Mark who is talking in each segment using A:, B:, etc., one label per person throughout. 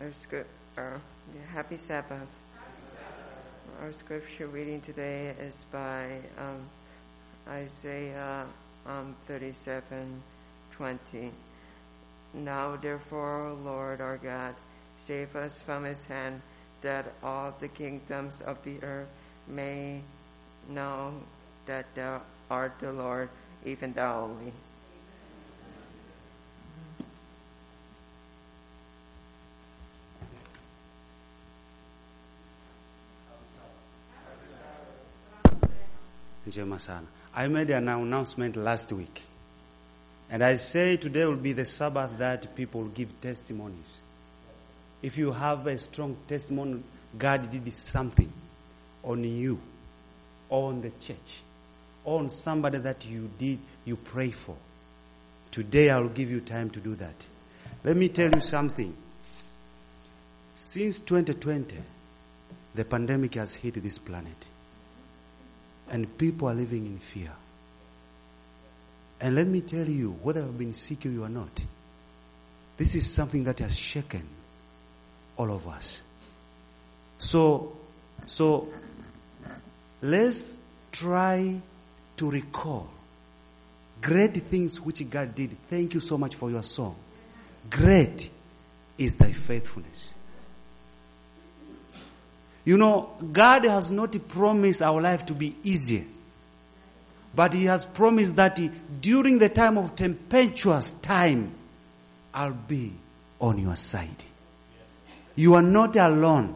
A: Our script, our, yeah, happy Sabbath. Our scripture reading today is by um, Isaiah um, 37, 20. Now therefore, O Lord our God, save us from his hand, that all the kingdoms of the earth may know that thou art the Lord, even thou only.
B: Njema sana. I made an announcement last week. And I say today will be the Sabbath that people give testimonies. If you have a strong testimony, God did something on you, on the church, on somebody that you did, you pray for. Today I will give you time to do that. Let me tell you something. Since 2020, the pandemic has hit this planet. And people are living in fear. And let me tell you, whether you've been sick or you are not, this is something that has shaken all of us. So, so let's try to recall great things which God did. Thank you so much for your song. Great is thy faithfulness. You know, God has not promised our life to be easy. But He has promised that he, during the time of tempestuous time, I'll be on your side. You are not alone.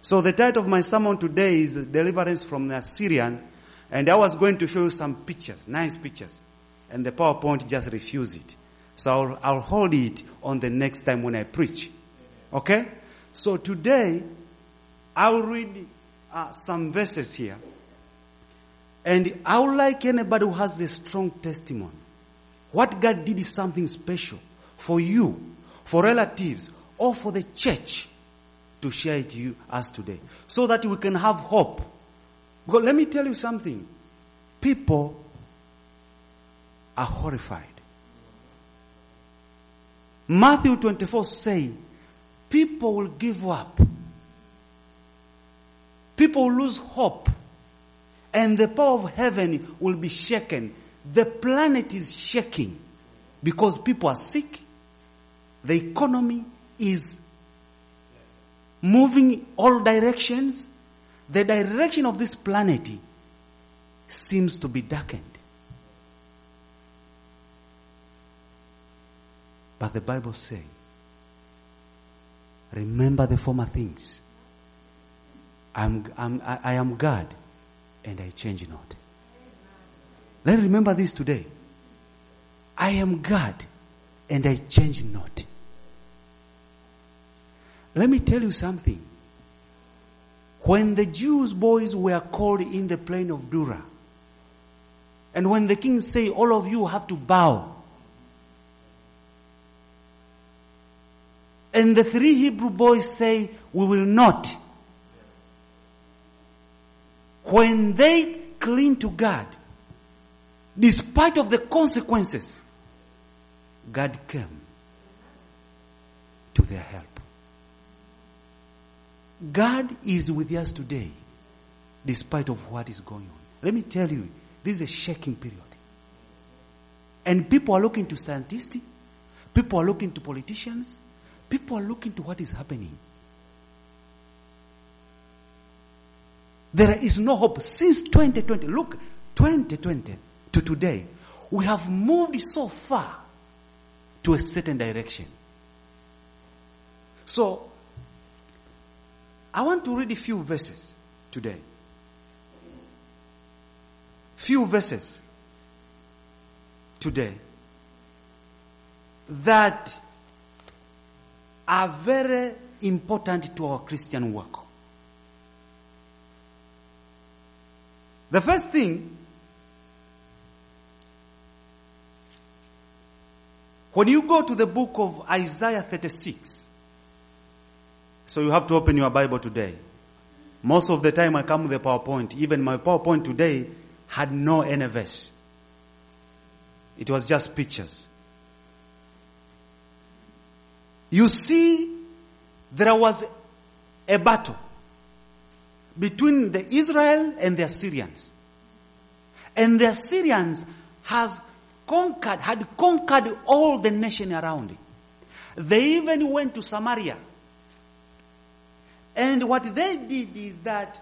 B: So the title of my sermon today is Deliverance from the Assyrian. And I was going to show you some pictures, nice pictures. And the PowerPoint just refused it. So I'll, I'll hold it on the next time when I preach. Okay? So today, I'll read uh, some verses here. And I would like anybody who has a strong testimony. What God did is something special for you, for relatives, or for the church to share it to you us today. So that we can have hope. Because let me tell you something. People are horrified. Matthew 24 saying, people will give up. People lose hope. And the power of heaven will be shaken. The planet is shaking because people are sick. The economy is moving all directions. The direction of this planet seems to be darkened. But the Bible says, remember the former things. I'm, I'm, I, I am God and I change not. Let remember this today. I am God and I change not. Let me tell you something. When the Jews boys were called in the plain of Dura, and when the king say, all of you have to bow, and the three Hebrew boys say, we will not. When they cling to God, despite of the consequences, God came to their help. God is with us today, despite of what is going on. Let me tell you, this is a shaking period. And people are looking to scientists, people are looking to politicians, people are looking to what is happening. There is no hope since 2020. Look, 2020 to today, we have moved so far to a certain direction. So, I want to read a few verses today. Few verses today that are very important to our Christian work. The first thing, when you go to the book of Isaiah 36, so you have to open your Bible today. Most of the time I come with a PowerPoint. Even my PowerPoint today had no verse. It was just pictures. You see there was a battle between the Israel and the Assyrians. And the Assyrians has conquered, had conquered all the nation around. They even went to Samaria. And what they did is that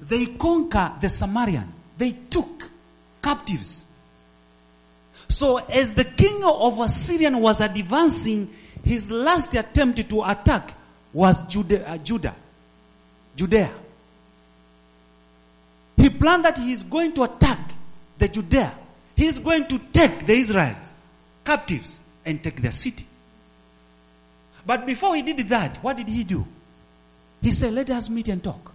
B: they conquered the Samaritan. They took captives. So as the king of Assyrian was advancing, his last attempt to attack was. Uh, Judah. Judea. He planned that he is going to attack the Judea. He is going to take the Israelites captives and take their city. But before he did that, what did he do? He said, let us meet and talk.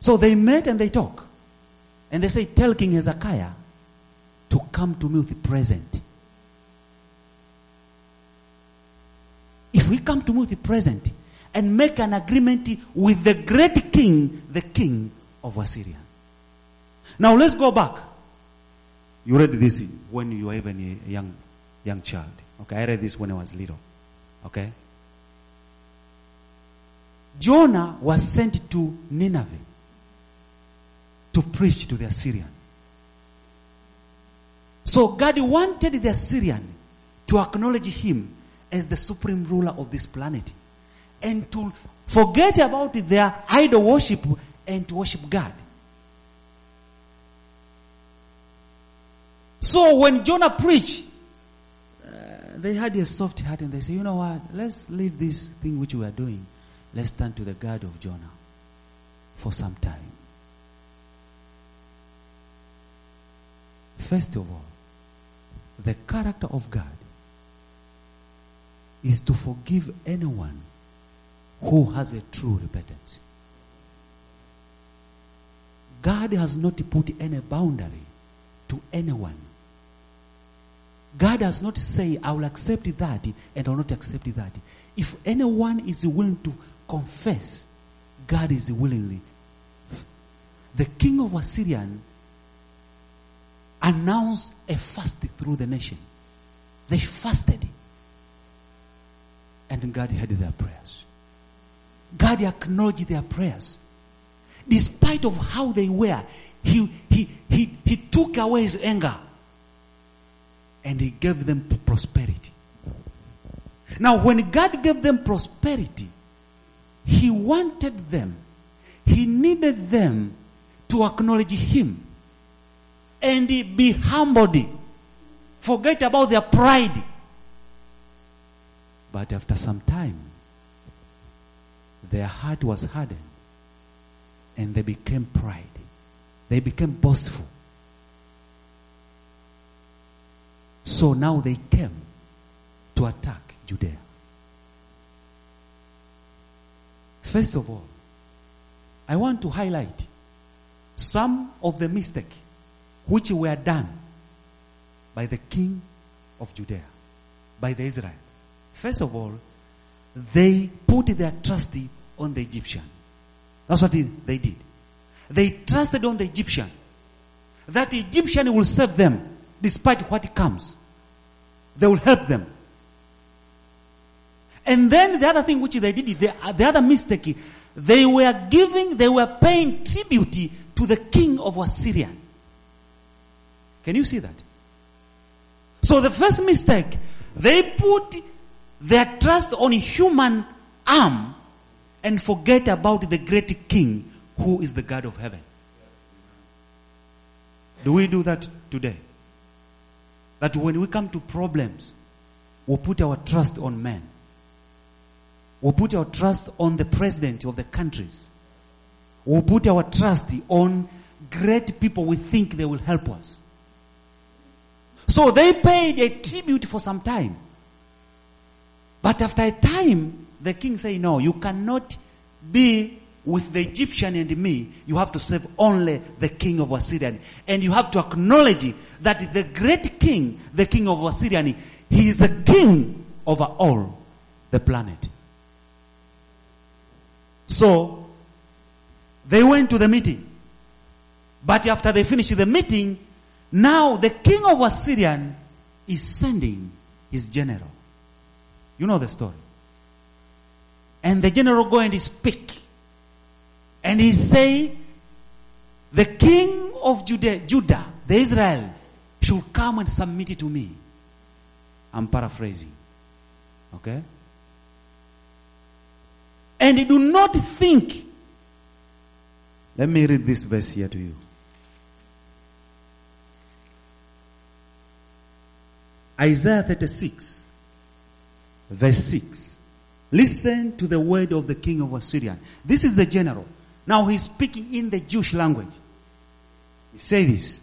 B: So they met and they talk. And they say, tell King Hezekiah to come to me with the present. If we come to me with the present and make an agreement with the great king, the king of Assyria. Now let's go back. You read this when you were even a young, young child. Okay, I read this when I was little. Okay? Jonah was sent to Nineveh to preach to the Assyrian. So God wanted the Assyrian to acknowledge him as the supreme ruler of this planet and to forget about their idol worship and to worship God. So when Jonah preached, uh, they had a soft heart and they say, you know what, let's leave this thing which we are doing. Let's turn to the God of Jonah for some time. First of all, the character of God is to forgive anyone who has a true repentance. God has not put any boundary to anyone. God has not said, I will accept that and I will not accept that. If anyone is willing to confess, God is willingly. The king of Assyrian announced a fast through the nation. They fasted. And God heard their prayers. God acknowledged their prayers. Despite of how they were, he, he, he, he took away his anger and he gave them prosperity. Now when God gave them prosperity, he wanted them, he needed them to acknowledge him and be humbled. Forget about their pride. But after some time, their heart was hardened and they became pride. They became boastful. So now they came to attack Judea. First of all, I want to highlight some of the mistakes which were done by the king of Judea, by the Israel. First of all, they put their trust on the Egyptian. That's what they did. They trusted on the Egyptian. That Egyptian will save them despite what comes. They will help them. And then the other thing which they did, the, the other mistake, they were giving, they were paying tribute to the king of Assyria. Can you see that? So the first mistake, they put their trust on human arm and forget about the great king who is the God of heaven. Do we do that today? That when we come to problems, we put our trust on men. We put our trust on the president of the countries. We put our trust on great people we think they will help us. So they paid a tribute for some time. But after a time, the king say, no, you cannot be with the Egyptian and me. You have to serve only the king of Assyrian. And you have to acknowledge that the great king, the king of Assyrian, he is the king over all the planet. So, they went to the meeting. But after they finished the meeting, now the king of Assyrian is sending his general. You know the story. And the general go and he speak. And he say, the king of Judah, Judah, the Israel, should come and submit it to me. I'm paraphrasing. Okay? And he do not think. Let me read this verse here to you. Isaiah 36, verse 6. Listen to the word of the king of Assyria. This is the general. Now he's speaking in the Jewish language. He say this.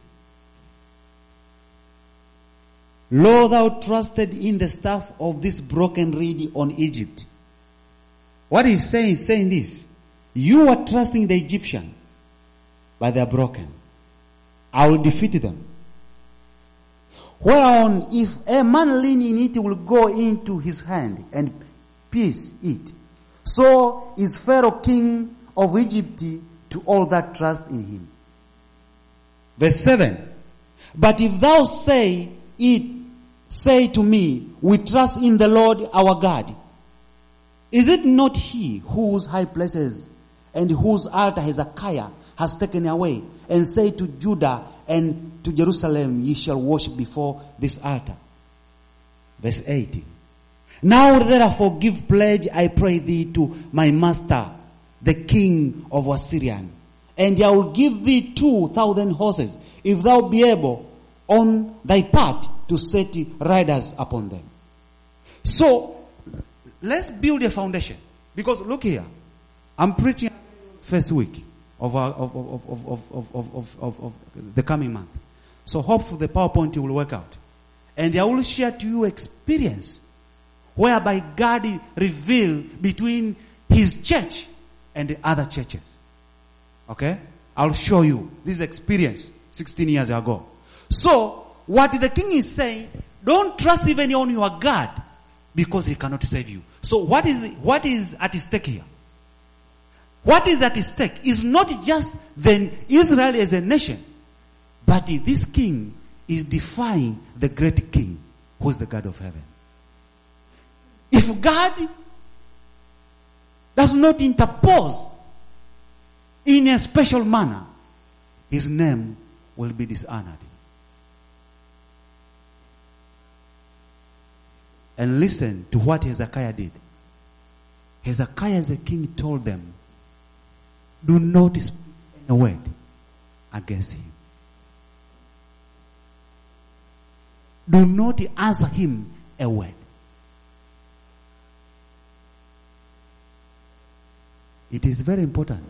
B: Lo, thou trusted in the staff of this broken reed on Egypt. What he's saying is saying this. You are trusting the Egyptian, but they are broken. I will defeat them. Whereon, if a man lean in it, will go into his hand and pierce it. So is Pharaoh king of Egypt to all that trust in him. Verse 7. But if thou say it, say to me, we trust in the Lord our God. Is it not he whose high places and whose altar Hezekiah has taken away and say to Judah and to Jerusalem, ye shall worship before this altar. Verse 18. Now therefore give pledge, I pray thee, to my master, the king of Assyrian. And I will give thee two thousand horses, if thou be able on thy part to set riders upon them. So, let's build a foundation. Because look here, I'm preaching first week of, uh, our, of, of, of, of, of, the coming month. So hopefully the PowerPoint will work out. And I will share to you experience whereby God revealed between His church and the other churches. Okay? I'll show you this experience 16 years ago. So, what the king is saying, don't trust even on your God because he cannot save you. So what is, what is at stake here? What is at stake is not just the Israel as a nation, but this king is defying the great king who is the God of heaven. If God does not interpose in a special manner, his name will be dishonored. And listen to what Hezekiah did. Hezekiah a king told them, do not speak a word against him. Do not answer him a word. It is very important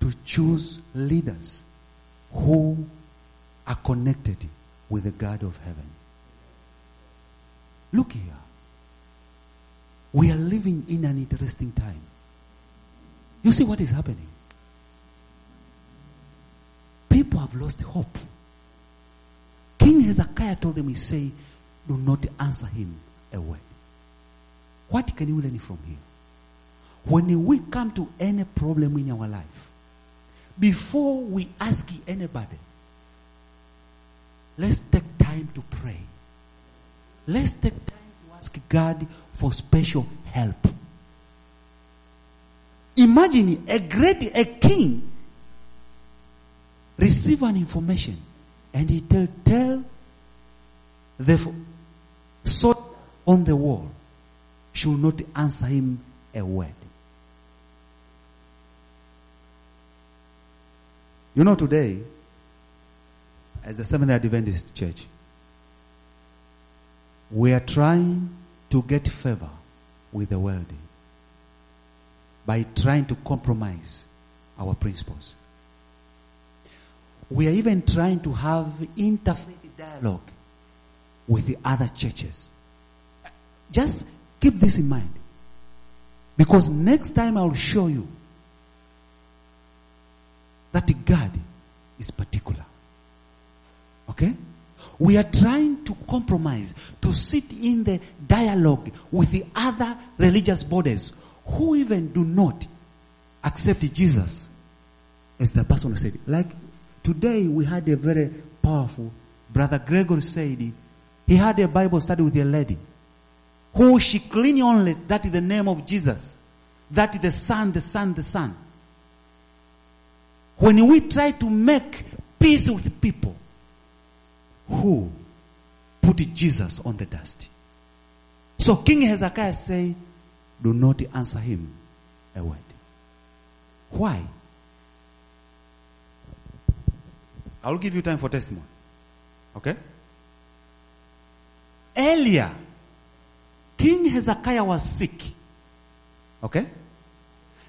B: to choose leaders who are connected with the God of heaven. Look here. We are living in an interesting time. You see what is happening? People have lost hope. King Hezekiah told them, he say, do not answer him a word. What can you learn from here? When we come to any problem in our life, before we ask anybody, let's take time to pray. Let's take time to ask God for special help. Imagine a great, a king receive an information and he tell, tell the sword on the wall should not answer him a word. You know today, as the Seventh-day Adventist Church, we are trying to get favor with the world by trying to compromise our principles. We are even trying to have interfaith dialogue with the other churches. Just keep this in mind. Because next time I will show you that God is particular. Okay? We are trying to compromise, to sit in the dialogue with the other religious bodies who even do not accept Jesus as the person who said. Like today we had a very powerful brother Gregory said he had a Bible study with a lady who she clean only, that is the name of Jesus. That is the Son, the Son, the Son. When we try to make peace with people who put Jesus on the dust. So King Hezekiah say, do not answer him a word. Why? I will give you time for testimony. Okay? Earlier, King Hezekiah was sick. Okay?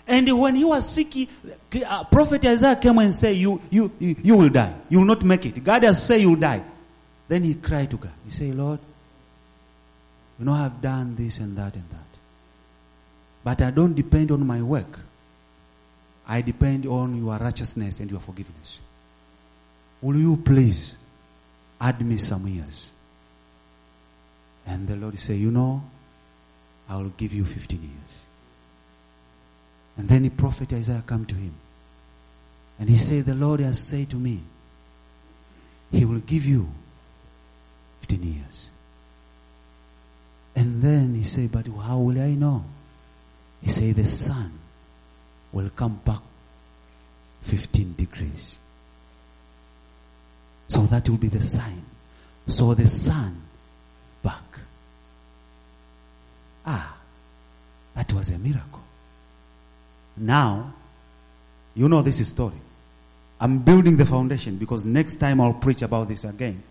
B: And when he was sick, uh, Prophet Isaiah came and said, you, you, you, you will die. You will not make it. God has said you will die. Then he cried to God. He said, Lord, you know I've done this and that and that. But I don't depend on my work. I depend on your righteousness and your forgiveness. Will you please add me some years? And the Lord said, You know, I will give you 15 years. And then the prophet Isaiah come to him. And he said, The Lord has said to me, He will give you 15 years. And then he said, But how will I know? He said, The sun will come back 15 degrees. So that will be the sign. So the sun back. Ah, that was a miracle. Now, you know this story. I'm building the foundation because next time I'll preach about this again.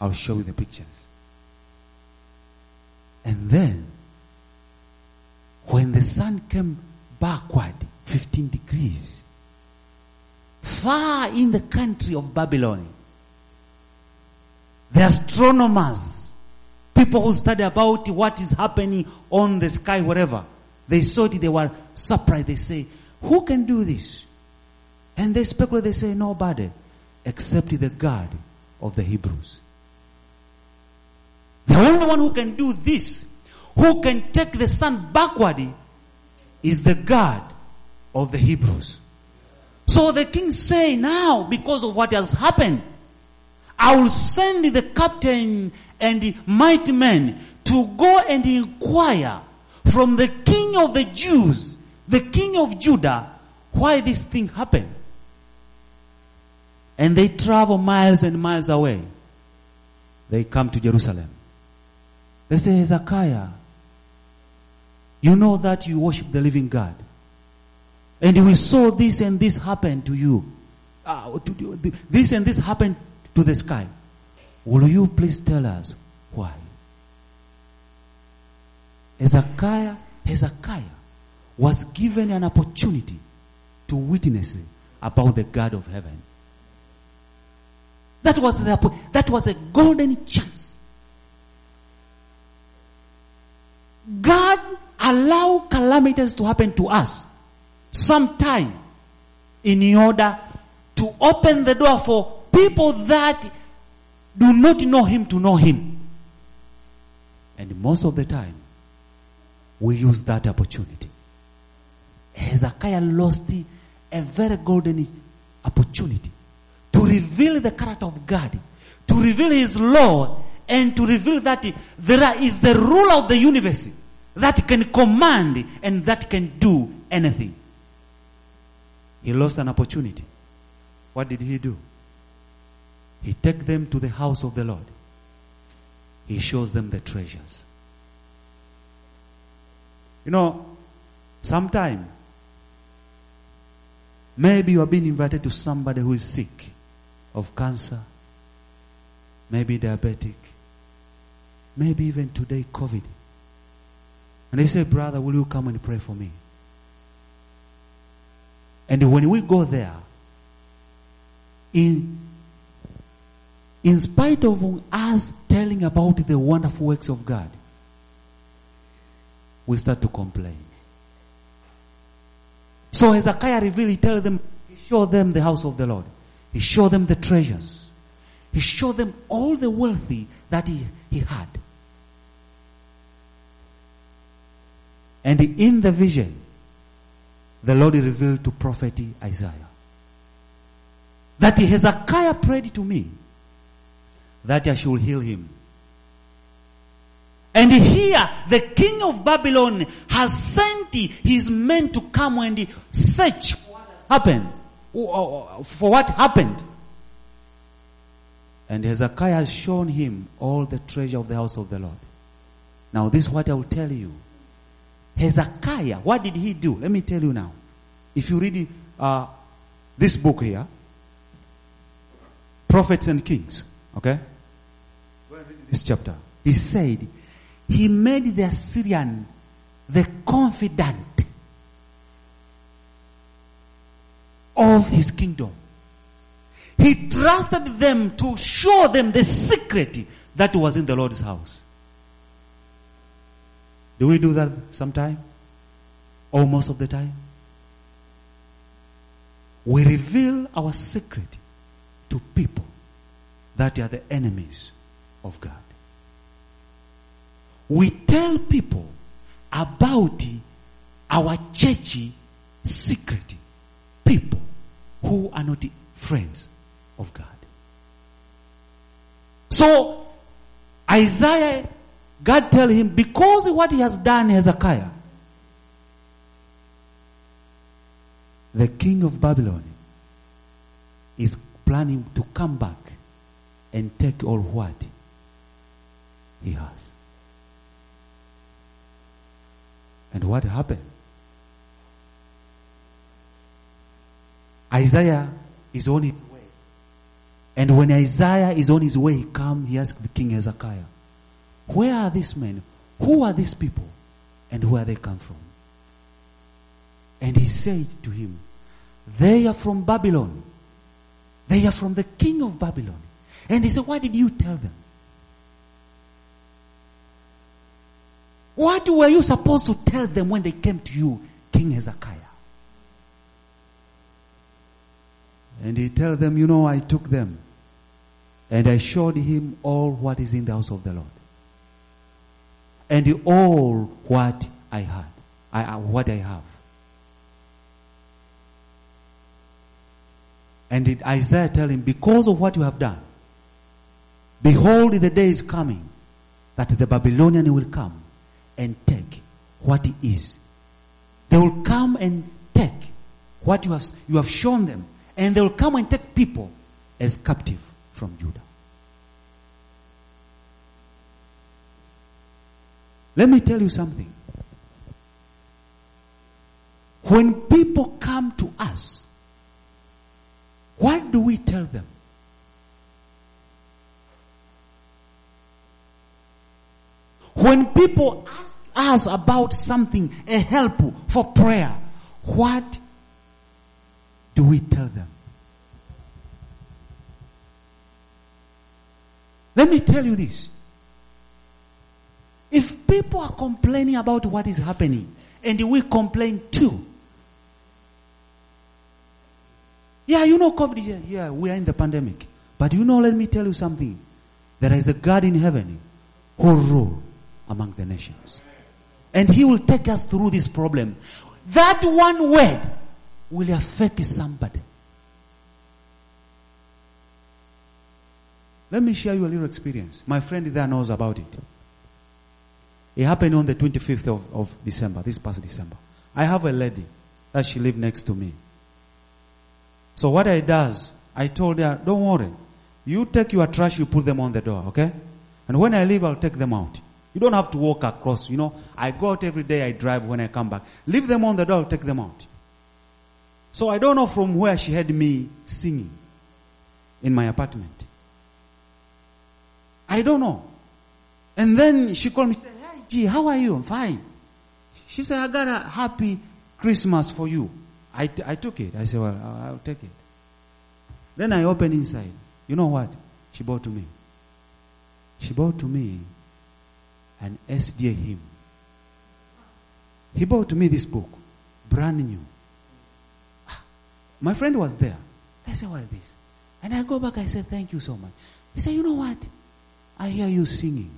B: I'll show you the pictures. And then, when the sun came backward 15 degrees, far in the country of Babylon, the astronomers, people who study about what is happening on the sky, wherever, they saw it, they were surprised. They say, who can do this? And they speculate, they say, nobody except the God of the Hebrews. The only one who can do this, who can take the sun backward, is the God of the Hebrews. So the king say now, because of what has happened, I will send the captain and the mighty men to go and inquire from the king of the Jews, the king of Judah, why this thing happened. And they travel miles and miles away. They come to Jerusalem. They say, Hezekiah, you know that you worship the living God. And we saw this and this happen to you. Uh, to, to, this and this happened to the sky. Will you please tell us why? Hezekiah, Hezekiah was given an opportunity to witness about the God of heaven. That was the, that was a golden chance. God allow calamities to happen to us sometime in order to open the door for people that do not know him to know him. And most of the time, we use that opportunity. Hezekiah lost a very golden opportunity to reveal the character of God, to reveal his law, and to reveal that there is the ruler of the universe that can command and that can do anything. He lost an opportunity. What did he do? He took them to the house of the Lord. He shows them the treasures. You know, sometime, maybe you have been invited to somebody who is sick of cancer, maybe diabetic, maybe even today COVID. And they say, brother, will you come and pray for me? And when we go there, in, in spite of us telling about the wonderful works of God, we start to complain. So Hezekiah revealed, he tell them, he showed them the house of the Lord. He showed them the treasures. He showed them all the wealthy that he, he had. And in the vision, the Lord revealed to prophet Isaiah that Hezekiah prayed to me that I should heal him. And here, the king of Babylon has sent his men to come and search what happened, for what happened. And Hezekiah has shown him all the treasure of the house of the Lord. Now, this is what I will tell you. Hezekiah, what did he do? Let me tell you now. If you read uh, this book here, Prophets and Kings, okay? This chapter. He said, he made the Assyrian the confidant of his kingdom. He trusted them to show them the secret that was in the Lord's house. Do we do that sometime? Or most of the time? We reveal our secret to people that are the enemies of God. We tell people about our churchy secret. People who are not friends of God. So, Isaiah, God tell him, because what he has done Hezekiah, the king of Babylon is planning to come back and take all what he has. And what happened? Isaiah is on his way. And when Isaiah is on his way, he comes, he asks the king Hezekiah, where are these men? Who are these people? And where they come from? And he said to him, they are from Babylon. They are from the king of Babylon. And he said, why did you tell them? What were you supposed to tell them when they came to you, King Hezekiah? And he tell them, you know, I took them and I showed him all what is in the house of the Lord. And all what I had, I, what I have. And Isaiah tell him, because of what you have done, behold the day is coming that the Babylonian will come and take what is. They will come and take what you have, you have shown them. And they will come and take people as captive from Judah. Let me tell you something. When people come to us, what do we tell them? When people ask us about something, a help for prayer, what do we tell them? Let me tell you this. If people are complaining about what is happening, and we complain too, yeah, you know COVID, yeah, we are in the pandemic. But you know, let me tell you something. There is a God in heaven who rule among the nations. And he will take us through this problem. That one word will affect somebody. Let me share you a little experience. My friend there knows about it. It happened on the 25th of, of December, this past December. I have a lady that she lived next to me. So what I does, I told her, don't worry. You take your trash, you put them on the door, okay? And when I leave, I'll take them out. You don't have to walk across, you know. I go out every day, I drive when I come back. Leave them on the door, take them out. So I don't know from where she had me singing in my apartment. I don't know. And then she called me, and said, Hey G, how are you? I'm fine. She said, I got a happy Christmas for you. I, t- I took it. I said, well, I'll, take it. Then I opened inside. You know what? She brought to me. She brought to me an SDA hymn. He bought me this book, brand new. Ah, my friend was there. I said, what is this? And I go back, I said, thank you so much. He said, you know what? I hear you singing.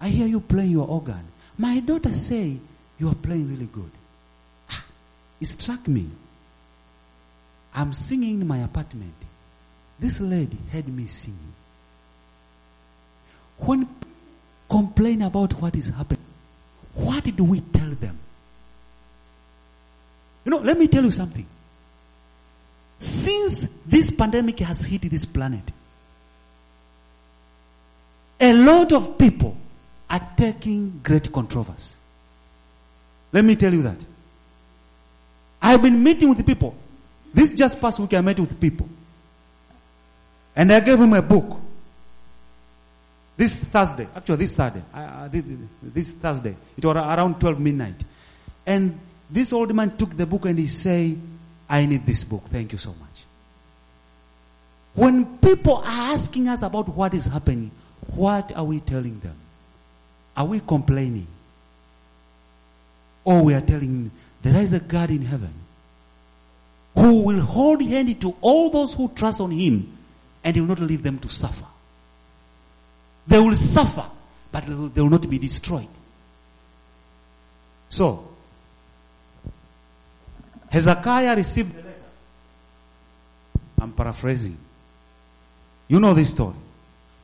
B: I hear you playing your organ. My daughter say you are playing really good. Ah, it struck me. I'm singing in my apartment. This lady heard me singing. When complain about what is happening, what do we tell them? You know, let me tell you something. Since this pandemic has hit this planet, a lot of people are taking great controversy. Let me tell you that. I've been meeting with people. This just past week I met with people. And I gave him a book. This Thursday, actually this Thursday, this, Thursday, it was around 12 midnight. And this old man took the book and he said, I need this book. Thank you so much. When people are asking us about what is happening, what are we telling them? Are we complaining? Or we are telling there is a God in heaven who will hold hand to all those who trust on him and he will not leave them to suffer. They will suffer, but they will not be destroyed. So, Hezekiah received the letter. I'm paraphrasing. You know this story.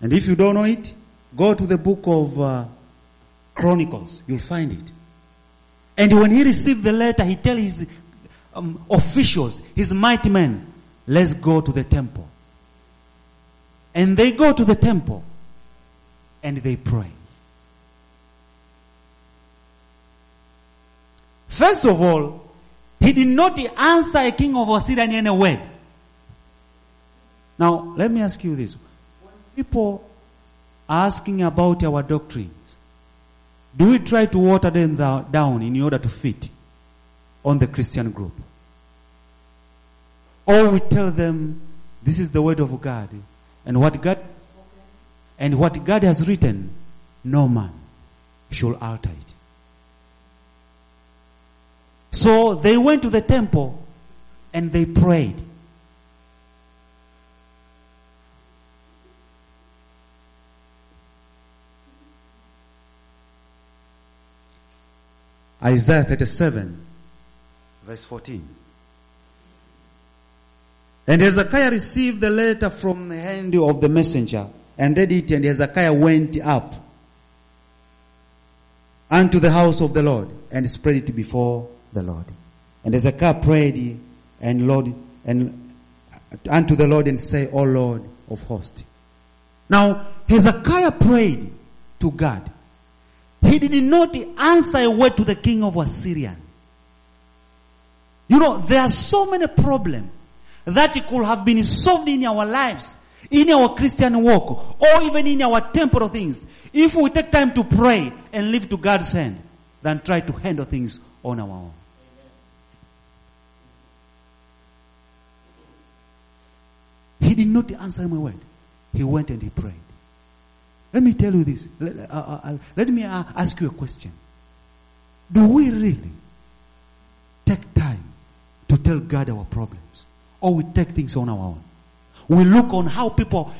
B: And if you don't know it, go to the book of uh, Chronicles. You'll find it. And when he received the letter, he tell his um, officials, his mighty men, let's go to the temple. And they go to the temple and they pray. First of all, he did not answer a king of Assyria in any word. Now, let me ask you this. When people are asking about our doctrines, do we try to water them down in order to fit on the Christian group? Or we tell them, this is the word of God, and what God and what God has written, no man shall alter it. So they went to the temple and they prayed. Isaiah 37, verse 14. And Hezekiah received the letter from the hand of the messenger and read it, and Hezekiah went up unto the house of the Lord and spread it before the Lord. And Hezekiah prayed and Lord and unto the Lord and say, O Lord of hosts. Now Hezekiah prayed to God. He did not answer a word to the king of Assyria. You know, there are so many problems that could have been solved in our lives, in our Christian walk, or even in our temporal things, if we take time to pray and live to God's hand, than try to handle things on our own. He did not answer my word. He went and he prayed. Let me tell you this. Let, uh, uh, uh let me uh, ask you a question. Do we really take time to tell God our problems? Or we take things on our own? We look on how people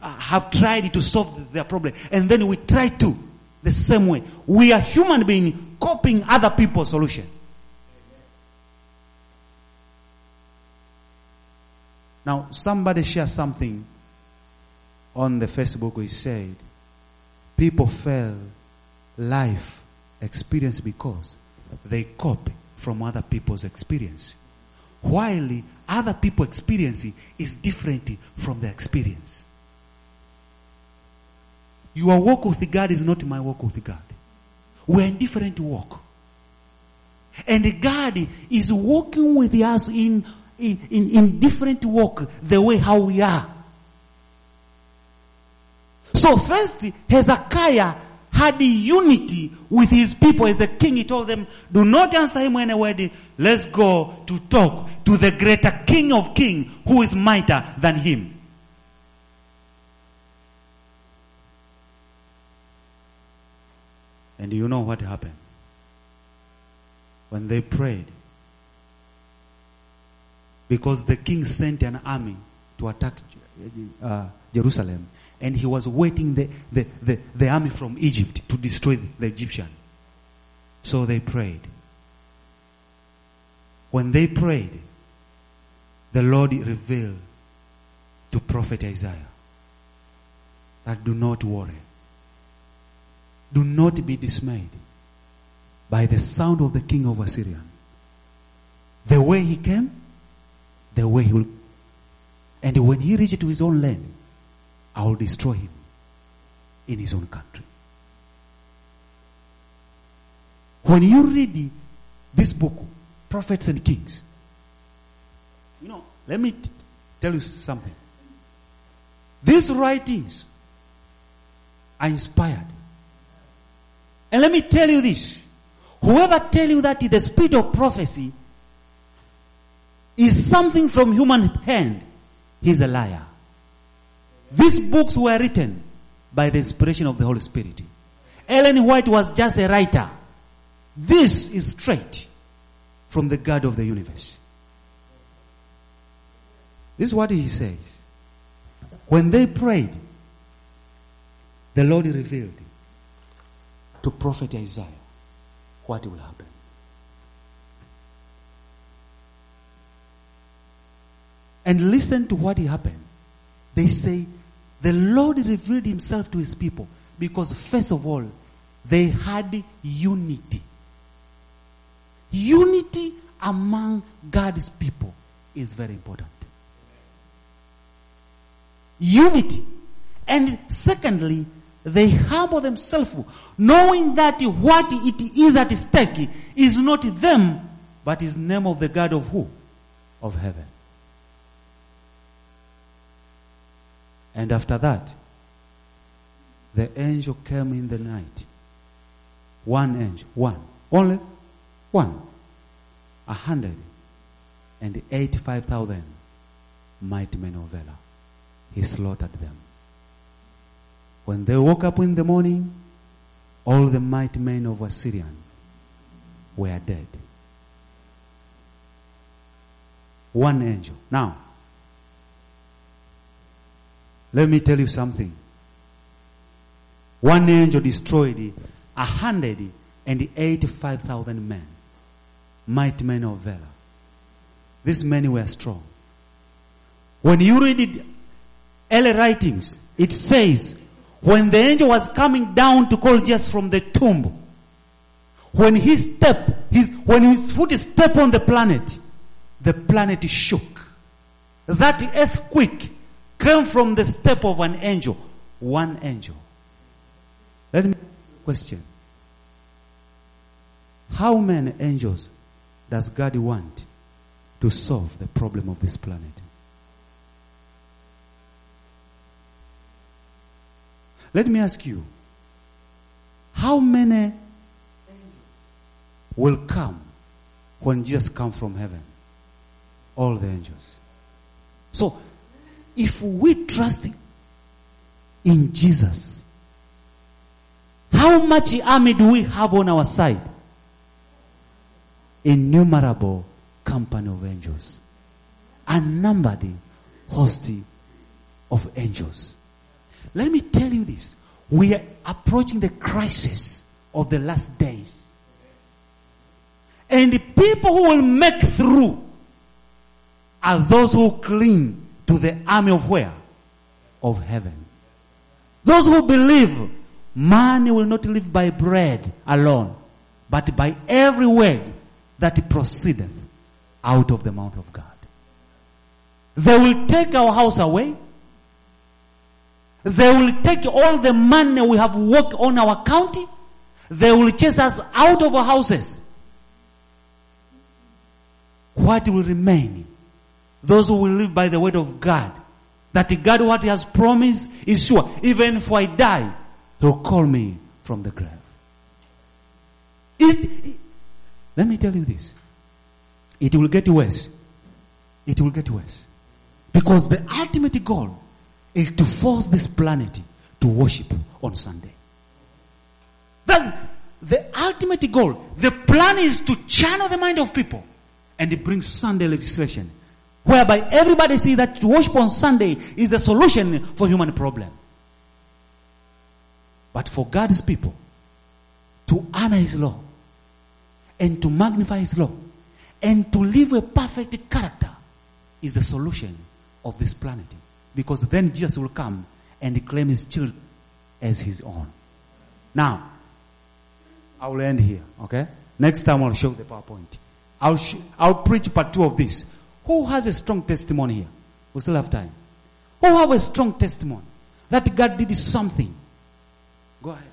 B: uh, have tried to solve their problem and then we try to the same way. We are human beings copying other people's solution. Now, somebody shared something on the Facebook. He said, people fail life experience because they copy from other people's experience. While other people experience is different from their experience. Your walk with God is not my walk with God. We're in different walk. And God is walking with us in, in, in, in different walk, the way how we are. So first, Hezekiah had unity with his people as the king. He told them, do not answer him when a word. Let's go to talk to the greater king of kings who is mightier than him. And you know what happened? When they prayed, because the king sent an army to attack uh, Jerusalem, and he was waiting the, the, the, the army from Egypt to destroy the Egyptian. So they prayed. When they prayed, the Lord revealed to prophet Isaiah that do not worry. Do not be dismayed by the sound of the king of Assyria. The way he came, the way he will. And when he reaches to his own land, I will destroy him in his own country. When you read this book, Prophets and Kings, you know, let me t- tell you something. These writings are inspired. And let me tell you this. Whoever tell you that the spirit of prophecy is something from human hand, he's a liar. These books were written by the inspiration of the Holy Spirit. Ellen White was just a writer. This is straight from the God of the universe. This is what he says. When they prayed, the Lord revealed to prophet Isaiah what will happen. And listen to what happened. They say, the Lord revealed himself to his people because first of all, they had unity. Unity among God's people is very important. Unity. And secondly, they humble themselves, knowing that what it is at stake is not them, but is name of the God of who? Of heaven. And after that, the angel came in the night. One angel, one, only one. A hundred and eighty-five thousand mighty men of valor. He slaughtered them. When they woke up in the morning, all the mighty men of Assyrian were dead. One angel. Now, let me tell you something. One angel destroyed a hundred and eighty-five thousand men, mighty men of valor. These men were strong. When you read it, early writings, it says when the angel was coming down to call Jesus from the tomb, when he step, his, when his foot stepped on the planet, the planet shook. That earthquake came from the step of an angel. One angel. Let me question. How many angels does God want to solve the problem of this planet? Let me ask you, how many angels will come when Jesus comes from heaven? All the angels. So, if we trust in Jesus, how much army do we have on our side? Innumerable company of angels. Unnumbered host of angels. Let me tell you this. We are approaching the crisis of the last days. And the people who will make through are those who cling to the army of where? Of heaven. Those who believe man will not live by bread alone, but by every word that proceedeth out of the mouth of God. They will take our house away. They will take all the money we have worked on our county. They will chase us out of our houses. What will remain? Those who will live by the word of God. That God what he has promised is sure. Even if I die, he'll call me from the grave. Is, let me tell you this. It will get worse. It will get worse. Because the ultimate goal is to force this planet to worship on Sunday. That's the ultimate goal. The plan is to channel the mind of people and bring Sunday legislation whereby everybody see that to worship on Sunday is a solution for human problem. But for God's people to honor His law and to magnify His law and to live a perfect character is the solution of this planet. Because then Jesus will come and claim his children as his own. Now, I will end here, okay? Next time I'll show the PowerPoint. I'll, sh- I'll preach part two of this. Who has a strong testimony here? We still have time. Who have a strong testimony that God did something? Go ahead.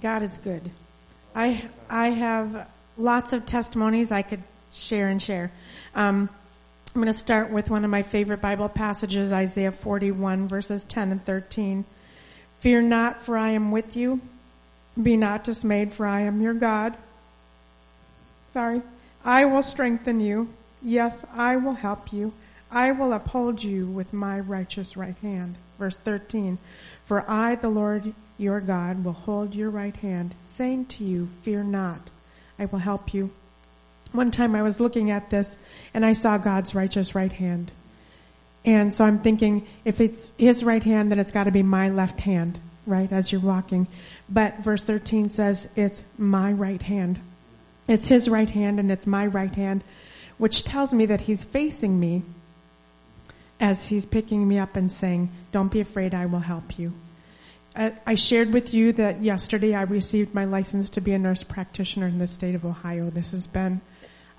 C: God is good. I I have lots of testimonies I could share and share. Um, I'm going to start with one of my favorite Bible passages, Isaiah 41 verses 10 and 13. Fear not, for I am with you. Be not dismayed, for I am your God. Sorry. I will strengthen you. Yes, I will help you. I will uphold you with my righteous right hand. Verse 13. For I, the Lord your God, will hold your right hand, saying to you, Fear not. I will help you. One time I was looking at this and I saw God's righteous right hand. And so I'm thinking, if it's his right hand, then it's got to be my left hand, right, as you're walking. But verse 13 says it's my right hand. It's his right hand and it's my right hand, which tells me that he's facing me as he's picking me up and saying, don't be afraid, I will help you. I shared with you that yesterday I received my license to be a nurse practitioner in the state of Ohio. This has been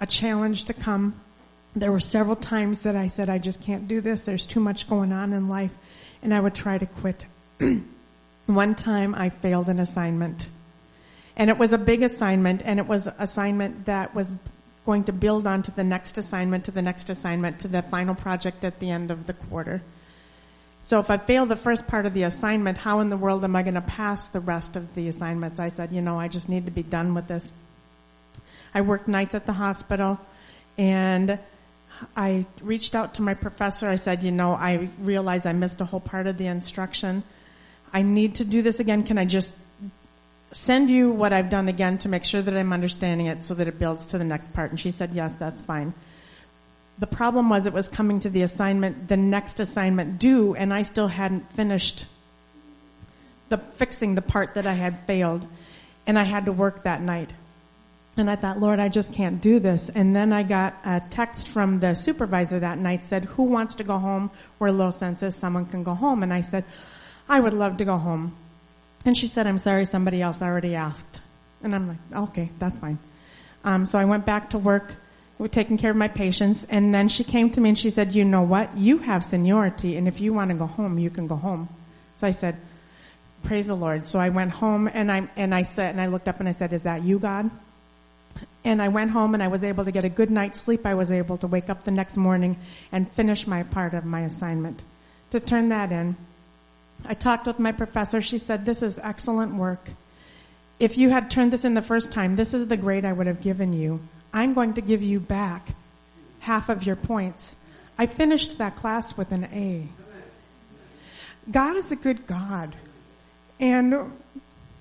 C: a challenge to come. There were several times that I said, I just can't do this. There's too much going on in life. And I would try to quit. One time I failed an assignment. And it was a big assignment and it was assignment that was going to build onto the next assignment, to the next assignment, to the final project at the end of the quarter. So if I fail the first part of the assignment, how in the world am I going to pass the rest of the assignments? I said, you know, I just need to be done with this. I worked nights at the hospital and I reached out to my professor. I said, you know, I realize I missed a whole part of the instruction. I need to do this again. Can I just send you what I've done again to make sure that I'm understanding it so that it builds to the next part? And she said, yes, that's fine the problem was it was coming to the assignment, the next assignment due, and I still hadn't finished the fixing the part that I had failed, and I had to work that night. And I thought, Lord, I just can't do this. And then I got a text from the supervisor that night said, who wants to go home? We're low census. Someone can go home. And I said, I would love to go home. And she said, I'm sorry, somebody else already asked. And I'm like, okay, that's fine. Um, so I went back to work were taking care of my patients. And then she came to me and she said, you know what? You have seniority and if you want to go home, you can go home. So I said, praise the Lord. So I went home and I, and I said, and I looked up and I said, is that you, God? And I went home and I was able to get a good night's sleep. I was able to wake up the next morning and finish my part of my assignment. To turn that in, I talked with my professor. She said, this is excellent work. If you had turned this in the first time, this is the grade I would have given you. I'm going to give you back half of your points. I finished that class with an A. God is a good God. And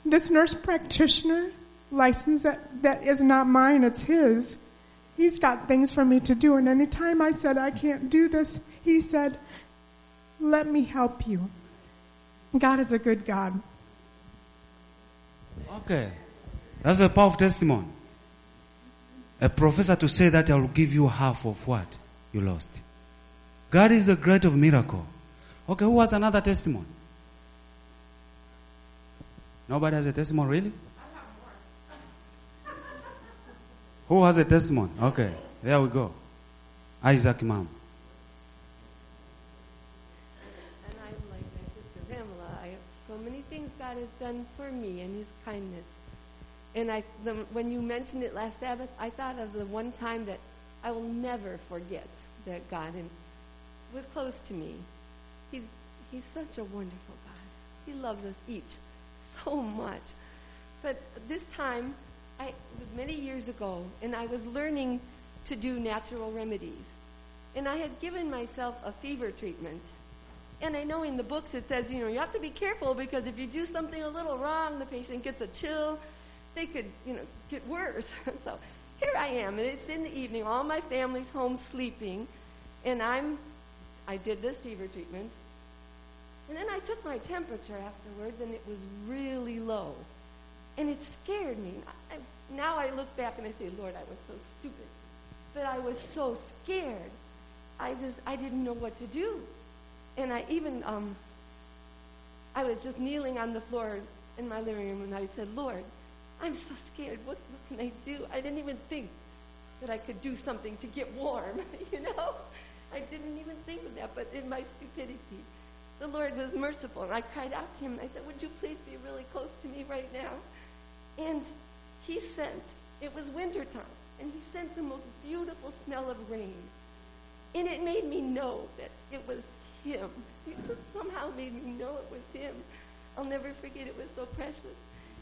C: this nurse practitioner license that, that is not mine, it's his. He's got things for me to do and anytime I said I can't do this, he said, let me help you. God is a good God.
B: Okay. That's a powerful testimony a professor to say that I will give you half of what you lost. God is a great of miracle. Okay, who has another testimony? Nobody has a testimony, really? Who has a testimony? Okay, there we go. Isaac Mom.
D: And I'm like my sister Pamela. I have so many things God has done for me and His kindness. And I, the, when you mentioned it last Sabbath, I thought of the one time that I will never forget that God was close to me. He's, he's such a wonderful God. He loves us each so much. But this time, I, many years ago, and I was learning to do natural remedies. And I had given myself a fever treatment. And I know in the books it says, you know, you have to be careful because if you do something a little wrong, the patient gets a chill they could, you know, get worse. so here I am, and it's in the evening. All my family's home sleeping, and I'm, I did this fever treatment, and then I took my temperature afterwards, and it was really low, and it scared me. I, now I look back and I say, Lord, I was so stupid, but I was so scared. I just, I didn't know what to do, and I even, um, I was just kneeling on the floor in my living room and I said, Lord, I'm so scared. What, what can I do? I didn't even think that I could do something to get warm, you know? I didn't even think of that, but in my stupidity, the Lord was merciful. And I cried out to him and I said, Would you please be really close to me right now? And he sent, it was wintertime, and he sent the most beautiful smell of rain. And it made me know that it was him. It just somehow made me know it was him. I'll never forget it was so precious.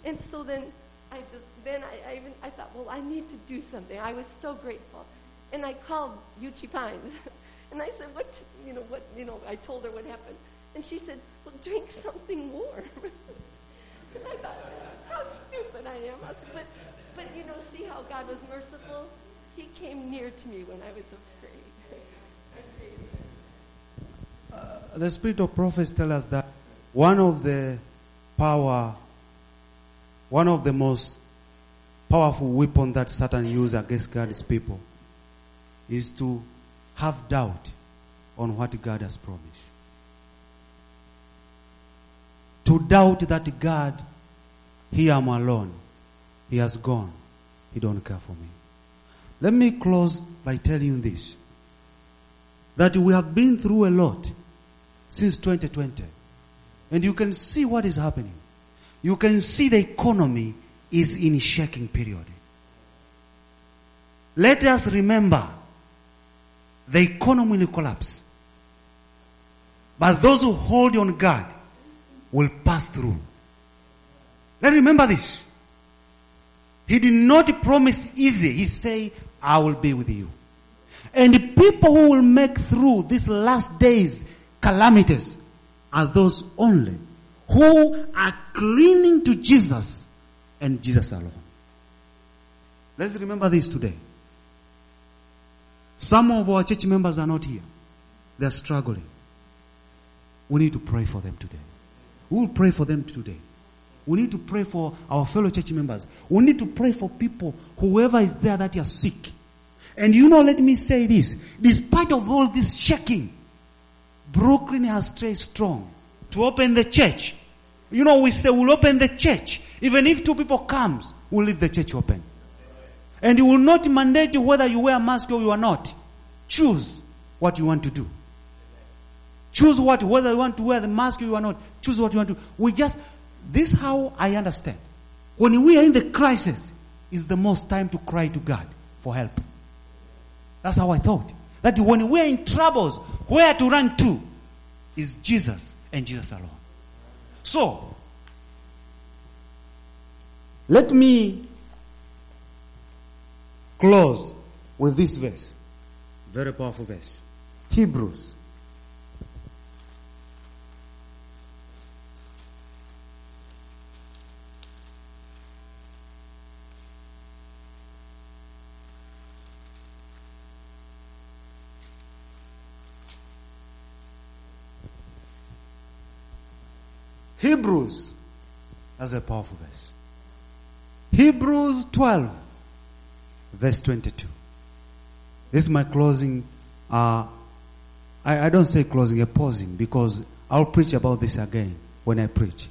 D: And so then I just then I, I even I thought, well, I need to do something. I was so grateful. And I called Uchee Pines. and I said, What you know, what you know, I told her what happened. And she said, Well, drink something warm. and I thought, how stupid I am. But but you know, see how God was merciful? He came near to me when I was. Uh,
B: Uh, the spirit of prophets tell us that one of the power, one of the most powerful weapon that Satan uses against God's people is to have doubt on what God has promised. To doubt that God, He am alone. He has gone. He don't care for me. Let me close by telling you this. That we have been through a lot since 2020. And you can see what is happening. You can see the economy is in shaking period. Let us remember the economy will collapse. But those who hold on God will pass through. Let's remember this. He did not promise easy. He said, I will be with you. And the people who will make through these last days calamities are those only who are clinging to Jesus and Jesus alone. Let's remember this today. Some of our church members are not here. They're struggling. We need to pray for them today. We will pray for them today. We need to pray for our fellow church members. We need to pray for people, whoever is there that are sick. And you know, let me say this. Despite of all this shaking, Brooklyn has stayed strong to open the church. You know, we say we'll open the church. Even if two people comes, we'll leave the church open. And it will not mandate you whether you wear a mask or you are not. Choose what you want to do. Choose what, whether you want to wear the mask or you are not. Choose what you want to. We just, this how I understand. When we are in the crisis, is the most time to cry to God for help. That's how I thought. That when we are in troubles, where to run to is Jesus and Jesus alone. So, let me close with this verse. Very powerful verse. Hebrews. Hebrews. That's a powerful verse. Hebrews 12, verse 22. This is my closing. Uh, I, I don't say closing, a pausing, because I'll preach about this again when I preach.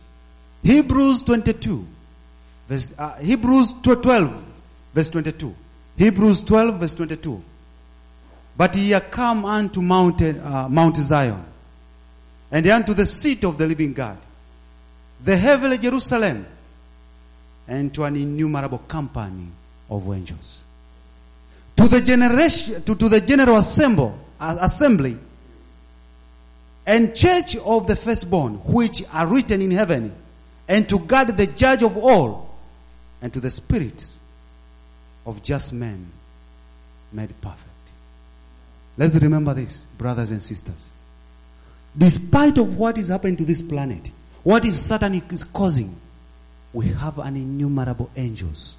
B: Hebrews 22, verse, uh, Hebrews 12, verse 22. Hebrews 12, verse 22. But ye are come unto Mount, uh, Mount Zion, and unto the seat of the living God, the heavenly Jerusalem, and to an innumerable company of angels. To the generation, to, to the general assembly, uh, assembly, and church of the firstborn, which are written in heaven, and to God the judge of all, and to the spirits of just men made perfect. Let's remember this, brothers and sisters. Despite of what is happening to this planet, what is Satan is causing, we have an innumerable angels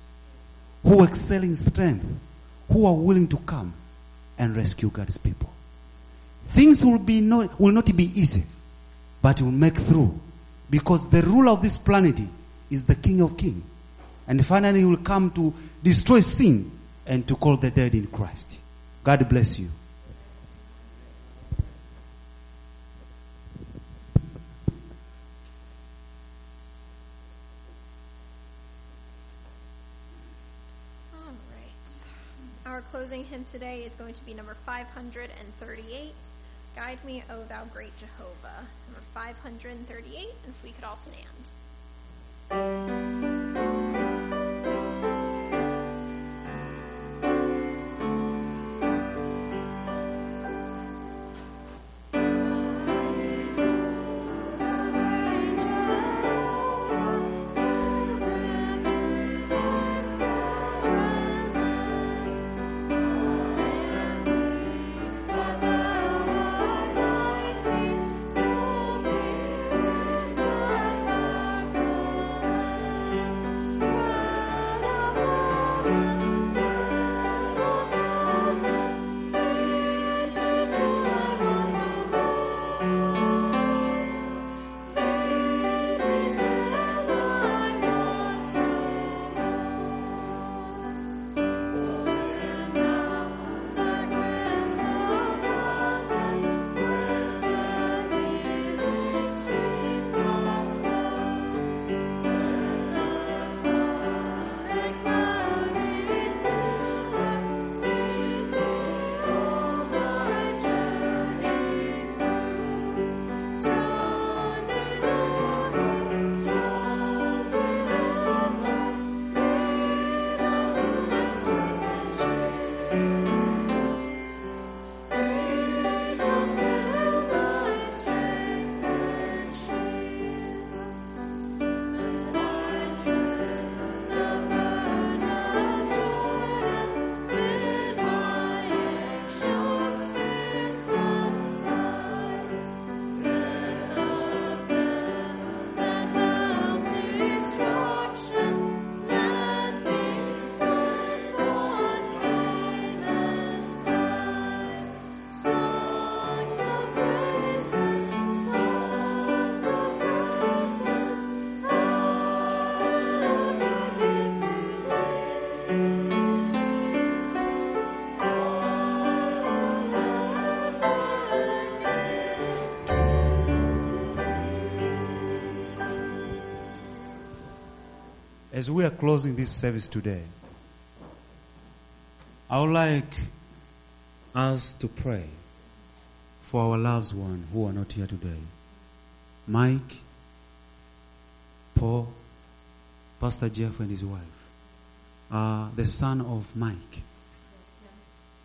B: who excel in strength, who are willing to come and rescue God's people. Things will be no, will not be easy, but will make through because the ruler of this planet is the King of Kings. And finally he will come to destroy sin and to call the dead in Christ. God bless you.
E: Hymn today is going to be number 538. Guide me, O thou great Jehovah. Number 538, and if we could all stand.
B: As we are closing this service today, I would like us to pray for our loved ones who are not here today. Mike, Paul, Pastor Jeff and his wife, the son of Mike,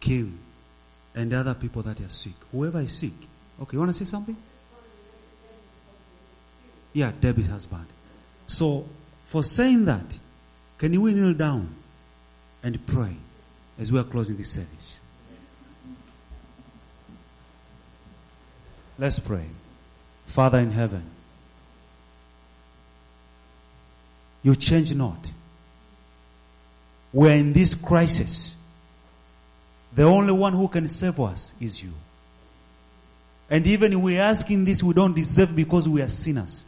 B: Kim, and the other people that are sick. Whoever is sick. Okay, you want to say something? Yeah, Debbie's husband. So, for saying that, can we kneel down and pray as we are closing this service? Let's pray. Father in heaven, you change not. We're in this crisis. The only one who can save us is you. And even if we're asking this, we don't deserve because we are sinners.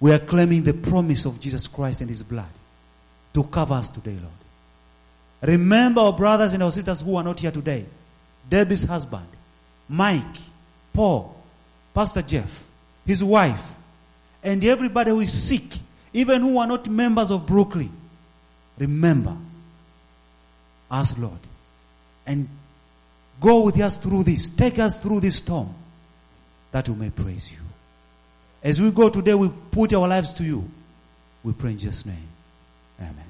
B: We are claiming the promise of Jesus Christ and His blood to cover us today, Lord. Remember our brothers and our sisters who are not here today. Debbie's husband, Mike, Paul, Pastor Jeff, his wife, and everybody who is sick, even who are not members of Brooklyn. Remember us, Lord, and go with us through this. Take us through this storm that we may praise you. As we go today, we put our lives to you. We pray in Jesus' name. Amen.